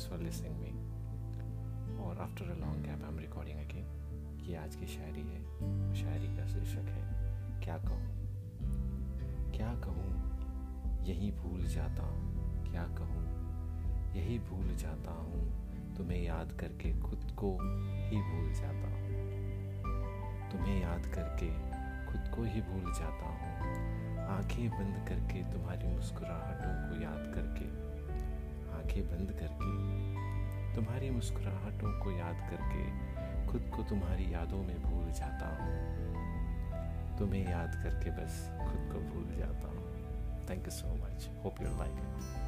thanks for listening me. और after a long gap I am recording again ये आज की शायरी है। शायरी का शीर्षक है, क्या कहूँ? क्या कहूँ? यही भूल जाता हूँ। क्या कहूँ? यही भूल जाता हूँ। तुम्हें याद करके खुद को ही भूल जाता हूँ। तुम्हें याद करके खुद को ही भूल जाता हूँ। आँखें बंद करके तुम्हारी मुस्कुराहटों को आँखें बंद करके, तुम्हारी मुस्कुराहटों को याद करके खुद को तुम्हारी यादों में भूल जाता हूँ। तुम्हें याद करके बस खुद को भूल जाता हूँ। Thank you so much hope you like it